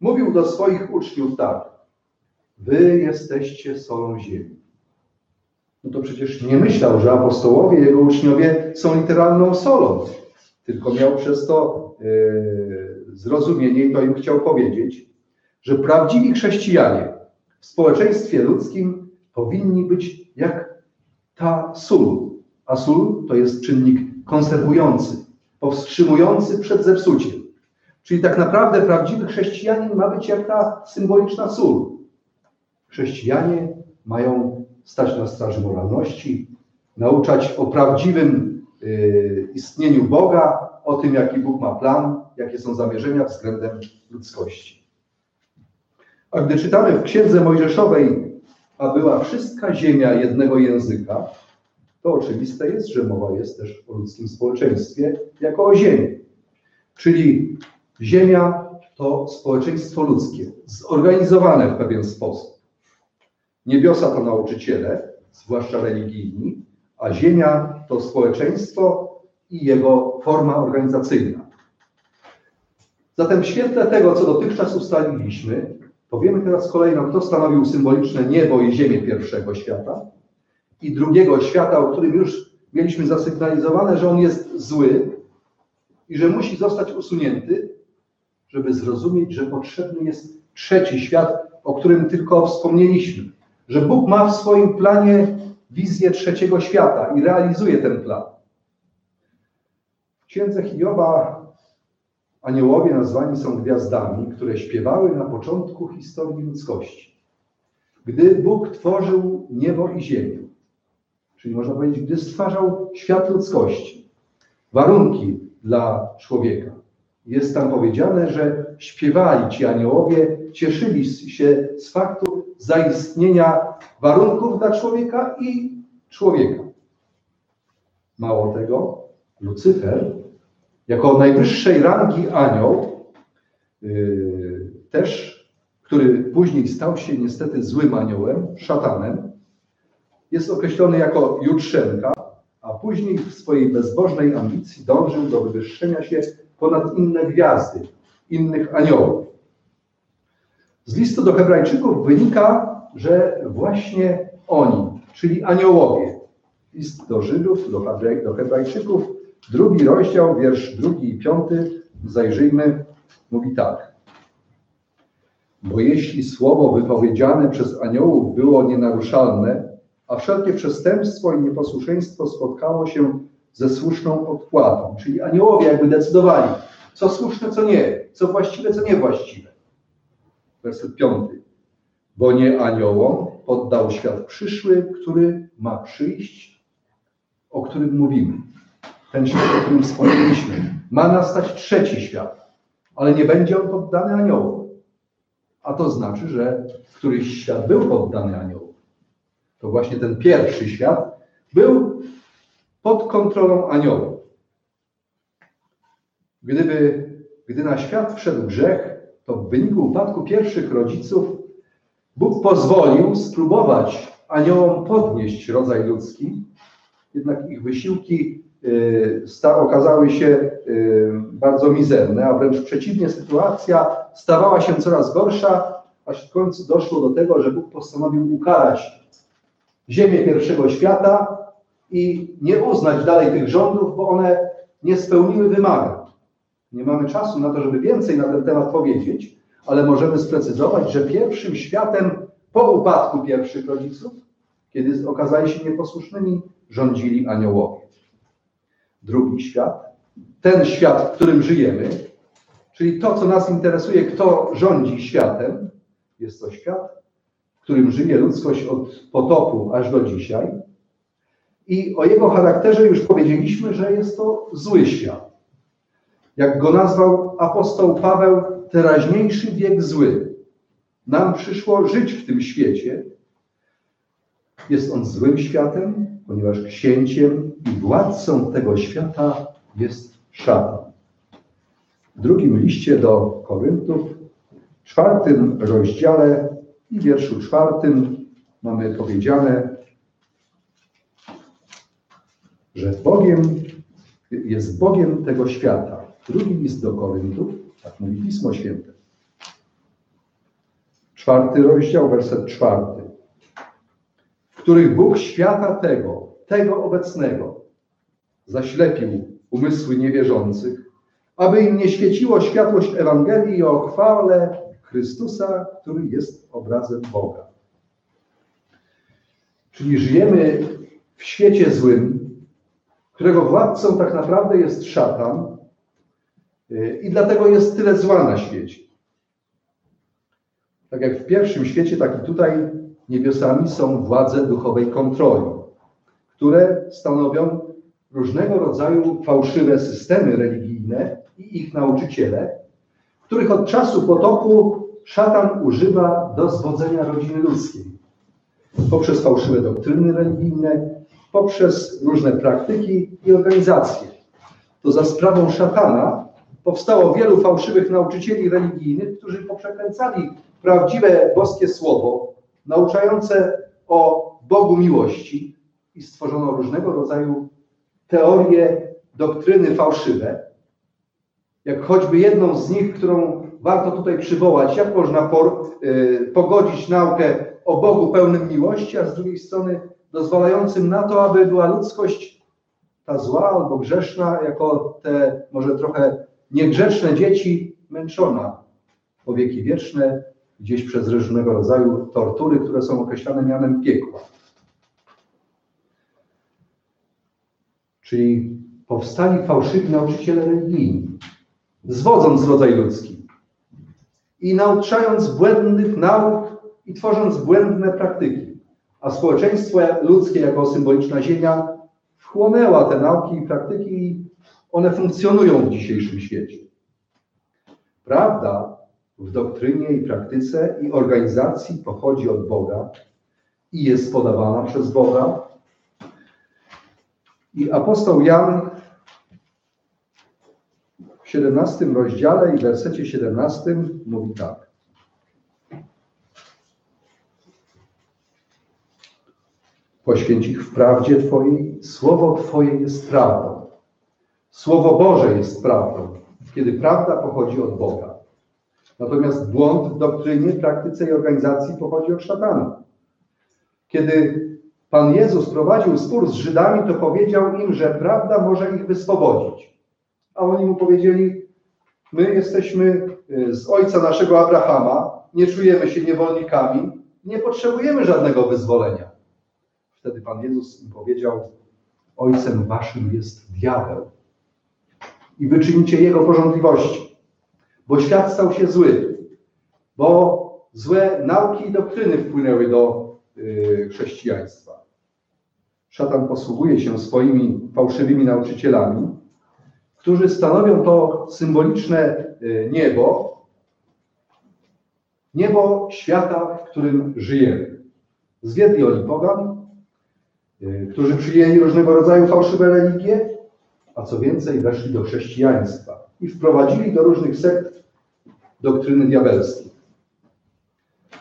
mówił do swoich uczniów tak, wy jesteście solą ziemi. No to przecież nie myślał, że apostołowie, jego uczniowie są literalną solą, tylko miał przez to yy, zrozumienie i to im chciał powiedzieć, że prawdziwi chrześcijanie w społeczeństwie ludzkim powinni być jak ta sól. A sól to jest czynnik konserwujący, powstrzymujący przed zepsuciem. Czyli tak naprawdę prawdziwy chrześcijanin ma być jak ta symboliczna sól. Chrześcijanie mają stać na straży moralności, nauczać o prawdziwym istnieniu Boga, o tym, jaki Bóg ma plan, jakie są zamierzenia względem ludzkości. A gdy czytamy w Księdze Mojżeszowej, a była wszystka ziemia jednego języka, to oczywiste jest, że mowa jest też o ludzkim społeczeństwie jako o ziemi. Czyli ziemia to społeczeństwo ludzkie, zorganizowane w pewien sposób. Niebiosa to nauczyciele, zwłaszcza religijni, a ziemia to społeczeństwo i jego forma organizacyjna. Zatem w świetle tego, co dotychczas ustaliliśmy, powiemy teraz kolejno, kto stanowił symboliczne niebo i ziemię pierwszego świata i drugiego świata, o którym już mieliśmy zasygnalizowane, że on jest zły i że musi zostać usunięty, żeby zrozumieć, że potrzebny jest trzeci świat, o którym tylko wspomnieliśmy. Że Bóg ma w swoim planie wizję trzeciego świata i realizuje ten plan. W księdze Hioba aniołowie nazwani są gwiazdami, które śpiewały na początku historii ludzkości. Gdy Bóg tworzył niebo i ziemię, czyli można powiedzieć, gdy stwarzał świat ludzkości, warunki dla człowieka. Jest tam powiedziane, że śpiewali ci aniołowie, cieszyli się z faktu zaistnienia warunków dla człowieka i człowieka. Mało tego, Lucyfer, jako najwyższej rangi anioł, yy, też, który później stał się niestety złym aniołem, szatanem, jest określony jako jutrzenka, a później w swojej bezbożnej ambicji dążył do wywyższenia się ponad inne gwiazdy, innych aniołów. Z listu do Hebrajczyków wynika, że właśnie oni, czyli aniołowie, list do Żydów, do, Hebrajczyków, drugi rozdział, wiersz drugi i piąty, zajrzyjmy, mówi tak. Bo jeśli słowo wypowiedziane przez aniołów było nienaruszalne, a wszelkie przestępstwo i nieposłuszeństwo spotkało się ze słuszną odpłatą. Czyli aniołowie jakby decydowali, co słuszne, co nie, co właściwe, co niewłaściwe. Werset piąty. Bo nie aniołom poddał świat przyszły, który ma przyjść, o którym mówimy. Ten świat, o którym wspomnieliśmy. Ma nastać trzeci świat, ale nie będzie on poddany aniołom. A to znaczy, że któryś świat był poddany aniołom. To właśnie ten pierwszy świat był pod kontrolą aniołów. Gdyby, gdy na świat wszedł grzech, to w wyniku upadku pierwszych rodziców Bóg pozwolił spróbować aniołom podnieść rodzaj ludzki, jednak ich wysiłki y, okazały się y, bardzo mizerne, a wręcz przeciwnie, sytuacja stawała się coraz gorsza, aż w końcu doszło do tego, że Bóg postanowił ukarać ziemię pierwszego świata i nie uznać dalej tych rządów, bo one nie spełniły wymagań. Nie mamy czasu na to, żeby więcej na ten temat powiedzieć, ale możemy sprecyzować, że pierwszym światem po upadku pierwszych rodziców, kiedy okazali się nieposłusznymi, rządzili aniołowie. Drugi świat, ten świat, w którym żyjemy, czyli to, co nas interesuje, kto rządzi światem, jest to świat, w którym żyje ludzkość od potopu aż do dzisiaj. I o jego charakterze już powiedzieliśmy, że jest to zły świat. Jak go nazwał apostoł Paweł, teraźniejszy wiek zły. Nam przyszło żyć w tym świecie. Jest on złym światem, ponieważ księciem i władcą tego świata jest szatan. W drugim liście do Koryntów, czwartym rozdziale i wierszu czwartym mamy powiedziane, że Bogiem jest Bogiem tego świata. Drugi list do Koryntów, tak mówi Pismo Święte. Czwarty rozdział, werset czwarty. W których Bóg świata tego, tego obecnego, zaślepił umysły niewierzących, aby im nie świeciło światłość Ewangelii o chwale Chrystusa, który jest obrazem Boga. Czyli żyjemy w świecie złym, którego władcą tak naprawdę jest szatan i dlatego jest tyle zła na świecie. Tak jak w pierwszym świecie, tak i tutaj niebiosami są władze duchowej kontroli, które stanowią różnego rodzaju fałszywe systemy religijne i ich nauczyciele, których od czasu potopu szatan używa do zwodzenia rodziny ludzkiej. Poprzez fałszywe doktryny religijne, poprzez różne praktyki i organizacje. To za sprawą szatana powstało wielu fałszywych nauczycieli religijnych, którzy poprzekręcali prawdziwe boskie słowo, nauczające o Bogu miłości i stworzono różnego rodzaju teorie, doktryny fałszywe, jak choćby jedną z nich, którą warto tutaj przywołać, jak można por, y, pogodzić naukę o Bogu pełnym miłości, a z drugiej strony dozwalającym na to, aby była ludzkość ta zła albo grzeszna, jako te może trochę niegrzeczne dzieci męczona po wieki wieczne, gdzieś przez różnego rodzaju tortury, które są określane mianem piekła. Czyli powstali fałszywi nauczyciele religijni, zwodząc rodzaj ludzki i nauczając błędnych nauk i tworząc błędne praktyki. A społeczeństwo ludzkie jako symboliczna ziemia wchłonęła te nauki i praktyki i one funkcjonują w dzisiejszym świecie. Prawda w doktrynie i praktyce i organizacji pochodzi od Boga i jest podawana przez Boga. I apostoł Jan w 17 rozdziale i wersecie 17 mówi tak. Poświęć ich w prawdzie Twojej, słowo Twoje jest prawdą. Słowo Boże jest prawdą, kiedy prawda pochodzi od Boga. Natomiast błąd w doktrynie, praktyce i organizacji pochodzi od szatana. Kiedy Pan Jezus prowadził spór z Żydami, to powiedział im, że prawda może ich wyswobodzić. A oni mu powiedzieli, my jesteśmy y, z ojca naszego Abrahama, nie czujemy się niewolnikami, nie potrzebujemy żadnego wyzwolenia. Wtedy Pan Jezus im powiedział, ojcem waszym jest diabeł i wyczynicie jego porządliwości, bo świat stał się zły, bo złe nauki i doktryny wpłynęły do y, chrześcijaństwa. Szatan posługuje się swoimi fałszywymi nauczycielami, którzy stanowią to symboliczne y, niebo, niebo świata, w którym żyjemy. Zwiedli oni pogan, y, którzy przyjęli różnego rodzaju fałszywe religie, a co więcej, weszli do chrześcijaństwa i wprowadzili do różnych sekt doktryny diabelskie.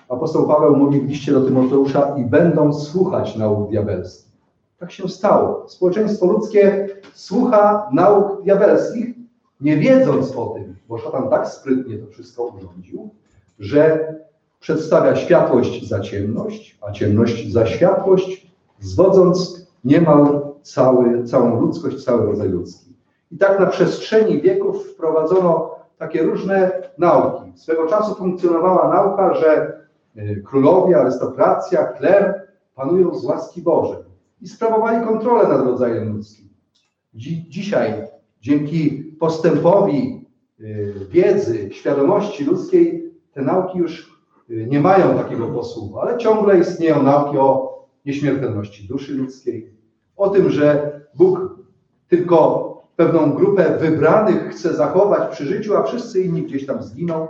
Apostoł Paweł mówi w liście do Tymoteusza i będą słuchać nauk diabelskich. Tak się stało. Społeczeństwo ludzkie słucha nauk diabelskich, nie wiedząc o tym, bo szatan tak sprytnie to wszystko urządził, że przedstawia światłość za ciemność, a ciemność za światłość, zwodząc niemal cały, całą ludzkość, cały rodzaj ludzki. I tak na przestrzeni wieków wprowadzono takie różne nauki. Swego czasu funkcjonowała nauka, że y, królowie, arystokracja, kler panują z łaski Bożej i sprawowali kontrolę nad rodzajem ludzkim. dzisiaj, dzięki postępowi y, wiedzy, świadomości ludzkiej, te nauki już y, nie mają takiego posłuchu, ale ciągle istnieją nauki o nieśmiertelności duszy ludzkiej, o tym, że Bóg tylko pewną grupę wybranych chce zachować przy życiu, a wszyscy inni gdzieś tam zginą.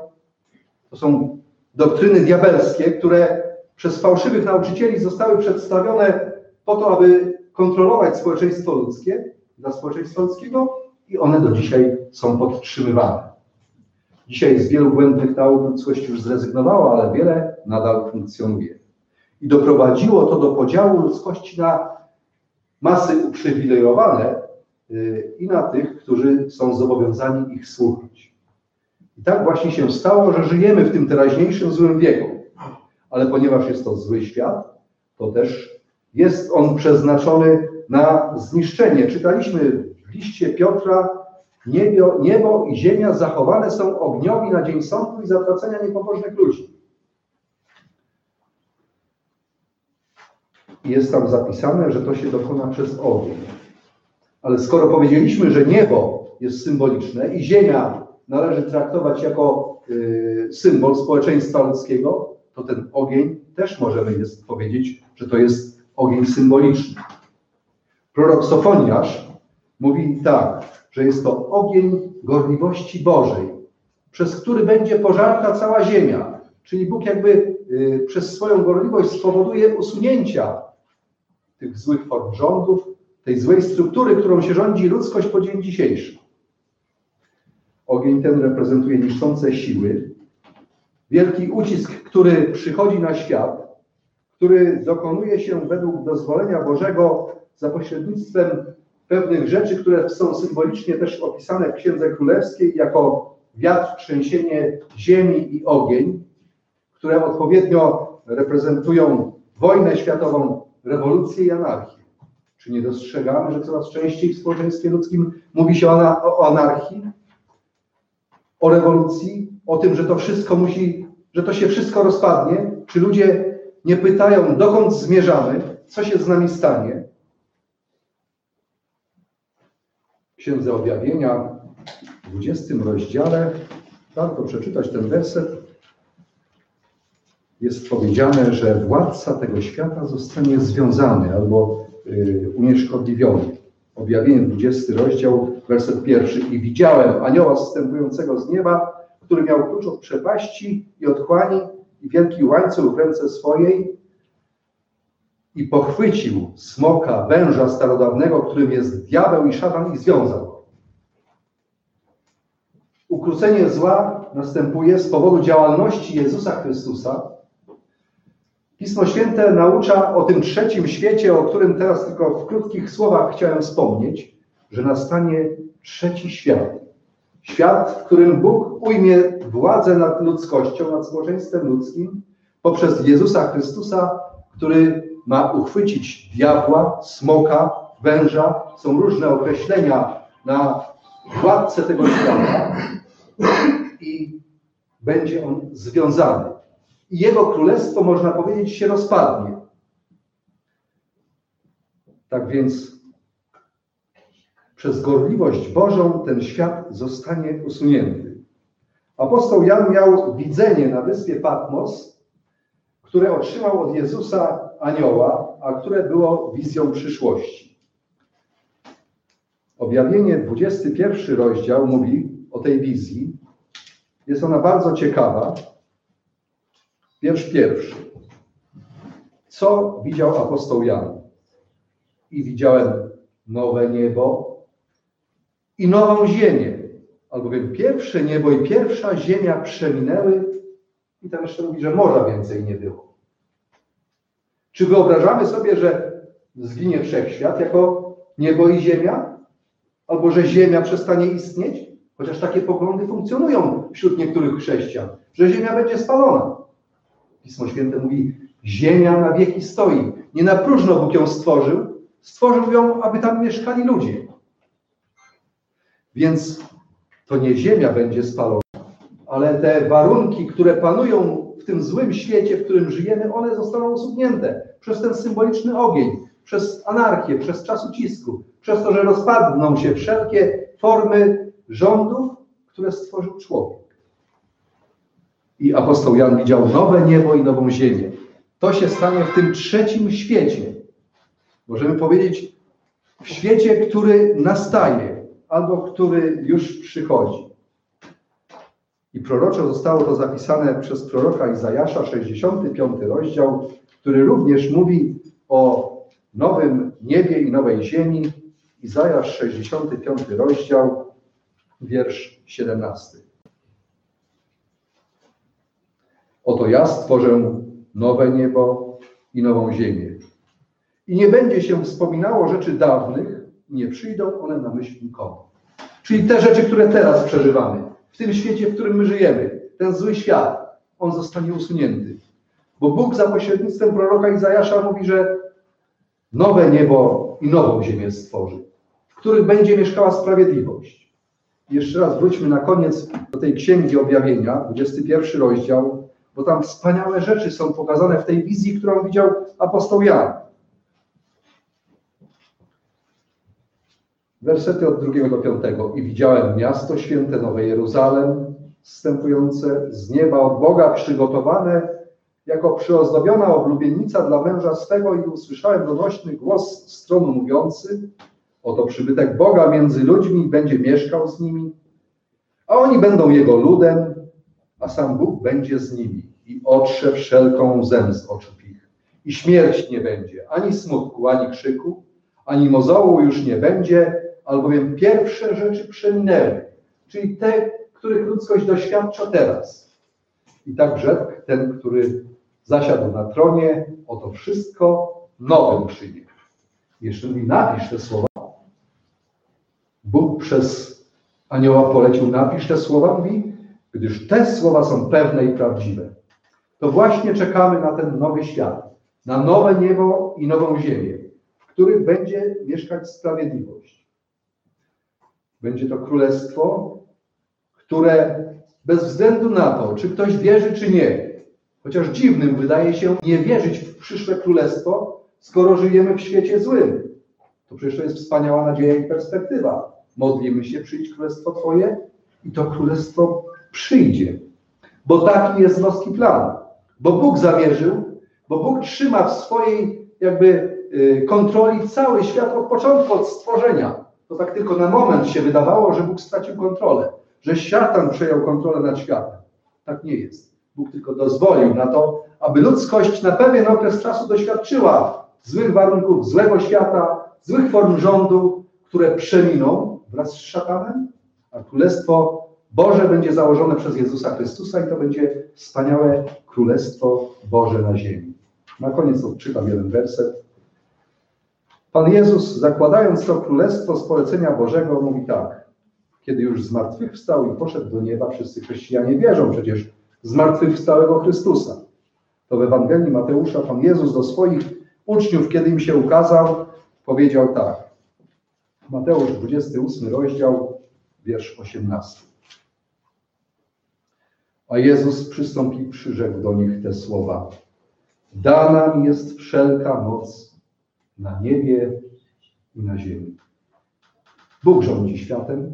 To są doktryny diabelskie, które przez fałszywych nauczycieli zostały przedstawione po to, aby kontrolować społeczeństwo ludzkie, dla społeczeństwa ludzkiego i one do dzisiaj są podtrzymywane. Dzisiaj z wielu błędnych nauk ludzkość już zrezygnowała, ale wiele nadal funkcjonuje. I doprowadziło to do podziału ludzkości na masy uprzywilejowane y, i na tych, którzy są zobowiązani ich słuchać. I tak właśnie się stało, że żyjemy w tym teraźniejszym złym wieku. Ale ponieważ jest to zły świat, to też jest on przeznaczony na zniszczenie. Czytaliśmy w liście Piotra, niebo, niebo i ziemia zachowane są ogniowi na dzień sądu i zatracenia niepobożnych ludzi. Jest tam zapisane, że to się dokona przez ogień. Ale skoro powiedzieliśmy, że niebo jest symboliczne i ziemia należy traktować jako y, symbol społeczeństwa ludzkiego, to ten ogień też możemy jest powiedzieć, że to jest ogień symboliczny. Prorok Sofoniasz mówi tak, że jest to ogień gorliwości Bożej, przez który będzie pożarta cała ziemia. Czyli Bóg jakby przez swoją gorliwość spowoduje usunięcia tych złych form rządów, tej złej struktury, którą się rządzi ludzkość po dzień dzisiejszy. Ogień ten reprezentuje niszczące siły, wielki ucisk, który przychodzi na świat, który dokonuje się według dozwolenia Bożego za pośrednictwem pewnych rzeczy, które są symbolicznie też opisane w Księdze Królewskiej jako wiatr, trzęsienie ziemi i ogień, które odpowiednio reprezentują wojnę światową, rewolucję i anarchię. Czy nie dostrzegamy, że coraz częściej w społeczeństwie ludzkim mówi się o anarchii, o rewolucji, o tym, że to wszystko musi, że to się wszystko rozpadnie? Czy ludzie nie pytają, dokąd zmierzamy, co się z nami stanie? W Księdze Objawienia w 20 rozdziale warto przeczytać ten werset. Jest powiedziane, że władca tego świata zostanie związany albo y, unieszkodliwiony. Objawienie 20 rozdział, werset pierwszy. I widziałem anioła zstępującego z nieba, który miał klucz od przepaści i otchłani i wielki łańcuch w ręce swojej i pochwycił smoka, węża starodawnego, którym jest diabeł i szatan i związał Ukrócenie zła następuje z powodu działalności Jezusa Chrystusa. Pismo Święte naucza o tym trzecim świecie, o którym teraz tylko w krótkich słowach chciałem wspomnieć, że nastanie trzeci świat. Świat, w którym Bóg ujmie władzę nad ludzkością, nad społeczeństwem ludzkim poprzez Jezusa Chrystusa, który ma uchwycić diabła, smoka, węża. Są różne określenia na władcę tego świata i będzie on związany. I jego królestwo, można powiedzieć, się rozpadnie. Tak więc przez gorliwość Bożą ten świat zostanie usunięty. Apostoł Jan miał widzenie na wyspie Patmos, które otrzymał od Jezusa anioła, a które było wizją przyszłości. Objawienie 21 rozdział mówi o tej wizji. Jest ona bardzo ciekawa. Wiersz pierwszy. Co widział apostoł Jan? I widziałem nowe niebo i nową ziemię. Albowiem pierwsze niebo i pierwsza ziemia przeminęły i tam jeszcze mówi, że morza więcej nie było. Czy wyobrażamy sobie, że zginie wszechświat jako niebo i ziemia? Albo że ziemia przestanie istnieć? Chociaż takie poglądy funkcjonują wśród niektórych chrześcijan, że ziemia będzie spalona. Pismo Święte mówi, ziemia na wieki stoi. Nie na próżno Bóg ją stworzył, stworzył ją, aby tam mieszkali ludzie. Więc to nie ziemia będzie spalona, ale te warunki, które panują w tym złym świecie, w którym żyjemy, one zostaną usunięte przez ten symboliczny ogień, przez anarchię, przez czas ucisku, przez to, że rozpadną się wszelkie formy rządów, które stworzył człowiek. I apostoł Jan widział nowe niebo i nową ziemię. To się stanie w tym trzecim świecie. Możemy powiedzieć, w świecie, który nastaje, albo który już przychodzi. I proroczo zostało to zapisane przez proroka Izajasza, 65 rozdział, który również mówi o nowym niebie i nowej ziemi. Izajasz, 65 rozdział, wiersz 17. Oto ja stworzę nowe niebo i nową ziemię. I nie będzie się wspominało rzeczy dawnych, nie przyjdą one na myśl nikomu. Czyli te rzeczy, które teraz przeżywamy, w tym świecie, w którym my żyjemy, ten zły świat, on zostanie usunięty. Bo Bóg za pośrednictwem proroka Izajasza mówi, że nowe niebo i nową ziemię stworzy, w których będzie mieszkała sprawiedliwość. Jeszcze raz wróćmy na koniec do tej księgi objawienia, 21 rozdział, bo tam wspaniałe rzeczy są pokazane w tej wizji, którą widział apostoł Jan. Wersety od drugiego do piątego. I widziałem miasto święte, Nowe Jeruzalem, wstępujące z nieba od Boga, przygotowane jako przyozdobiona oblubienica dla męża swego i usłyszałem donośny głos stronu mówiący, Oto przybytek Boga między ludźmi będzie mieszkał z nimi, a oni będą Jego ludem, a sam Bóg będzie z nimi i otrze wszelką łzę z oczu ich. i śmierć nie będzie, ani smutku, ani krzyku, ani mozołu już nie będzie, albowiem pierwsze rzeczy przeminęły, czyli te, których ludzkość doświadcza teraz. I tak rzekł ten, który zasiadł na tronie, oto wszystko nowym. Jeszcze mówi, napisz te słowa. Bóg przez anioła polecił, napisz te słowa, mówi, gdyż te słowa są pewne i prawdziwe. To właśnie czekamy na ten nowy świat, na nowe niebo i nową ziemię, w których będzie mieszkać sprawiedliwość. Będzie to królestwo, które bez względu na to, czy ktoś wierzy, czy nie, chociaż dziwnym wydaje się nie wierzyć w przyszłe królestwo, skoro żyjemy w świecie złym. To przecież to jest wspaniała nadzieja i perspektywa. Modlimy się, przyjdź królestwo Twoje i to królestwo przyjdzie. Bo taki jest boski plan. Bo Bóg zamierzył, bo Bóg trzyma w swojej jakby y, kontroli cały świat od początku, od stworzenia. To tak tylko na moment się wydawało, że Bóg stracił kontrolę, że szatan przejął kontrolę nad światem. Tak nie jest. Bóg tylko dozwolił na to, aby ludzkość na pewien okres czasu doświadczyła złych warunków, złego świata, złych form rządu, które przeminą wraz z szatanem, a Królestwo Boże będzie założone przez Jezusa Chrystusa i to będzie wspaniałe Królestwo Boże na ziemi. Na koniec odczytam jeden werset. Pan Jezus, zakładając to Królestwo z polecenia Bożego, mówi tak. Kiedy już zmartwychwstał i poszedł do nieba, wszyscy chrześcijanie wierzą przecież zmartwychwstałego Chrystusa. To w Ewangelii Mateusza Pan Jezus do swoich uczniów, kiedy im się ukazał, powiedział tak. Mateusz 28 rozdział, wiersz 18. A Jezus przystąpiwszy, rzekł do nich te słowa. Dana mi jest wszelka moc na niebie i na ziemi. Bóg rządzi światem.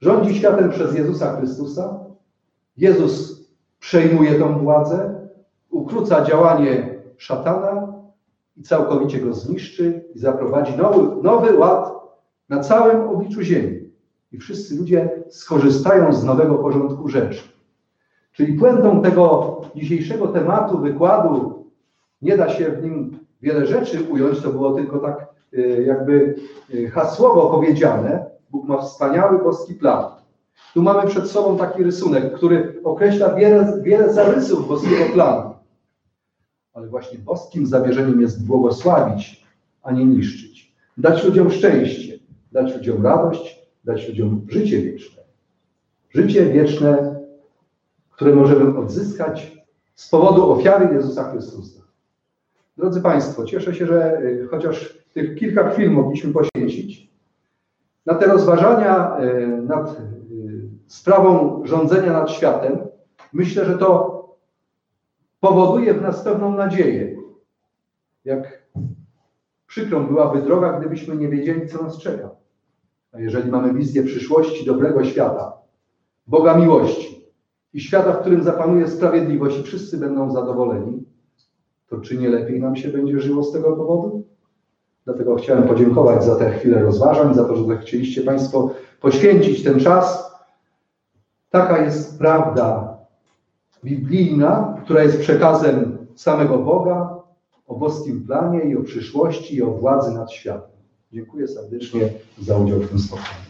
Rządzi światem przez Jezusa Chrystusa. Jezus przejmuje tą władzę, ukróca działanie szatana i całkowicie go zniszczy i zaprowadzi nowy, nowy ład na całym obliczu ziemi. I wszyscy ludzie skorzystają z nowego porządku rzeczy. Czyli puentą tego dzisiejszego tematu, wykładu, nie da się w nim wiele rzeczy ująć, to było tylko tak y, jakby y, hasłowo powiedziane. Bóg ma wspaniały boski plan. Tu mamy przed sobą taki rysunek, który określa wiele, wiele zarysów boskiego planu. Ale właśnie boskim zamierzeniem jest błogosławić, a nie niszczyć. Dać ludziom szczęście, dać ludziom radość, dać ludziom życie wieczne. Życie wieczne, które możemy odzyskać z powodu ofiary Jezusa Chrystusa. Drodzy Państwo, cieszę się, że y, chociaż tych kilka chwil mogliśmy poświęcić na te rozważania y, nad y, sprawą rządzenia nad światem. Myślę, że to powoduje w nas pewną nadzieję. Jak przykrą byłaby droga, gdybyśmy nie wiedzieli, co nas czeka. A jeżeli mamy wizję przyszłości dobrego świata, Boga miłości i świata, w którym zapanuje sprawiedliwość i wszyscy będą zadowoleni, to czy nie lepiej nam się będzie żyło z tego powodu? Dlatego chciałem podziękować za tę chwilę rozważań, za to, że chcieliście Państwo poświęcić ten czas. Taka jest prawda biblijna, która jest przekazem samego Boga o boskim planie i o przyszłości i o władzy nad światem. Dziękuję serdecznie za udział w tym spotkaniu.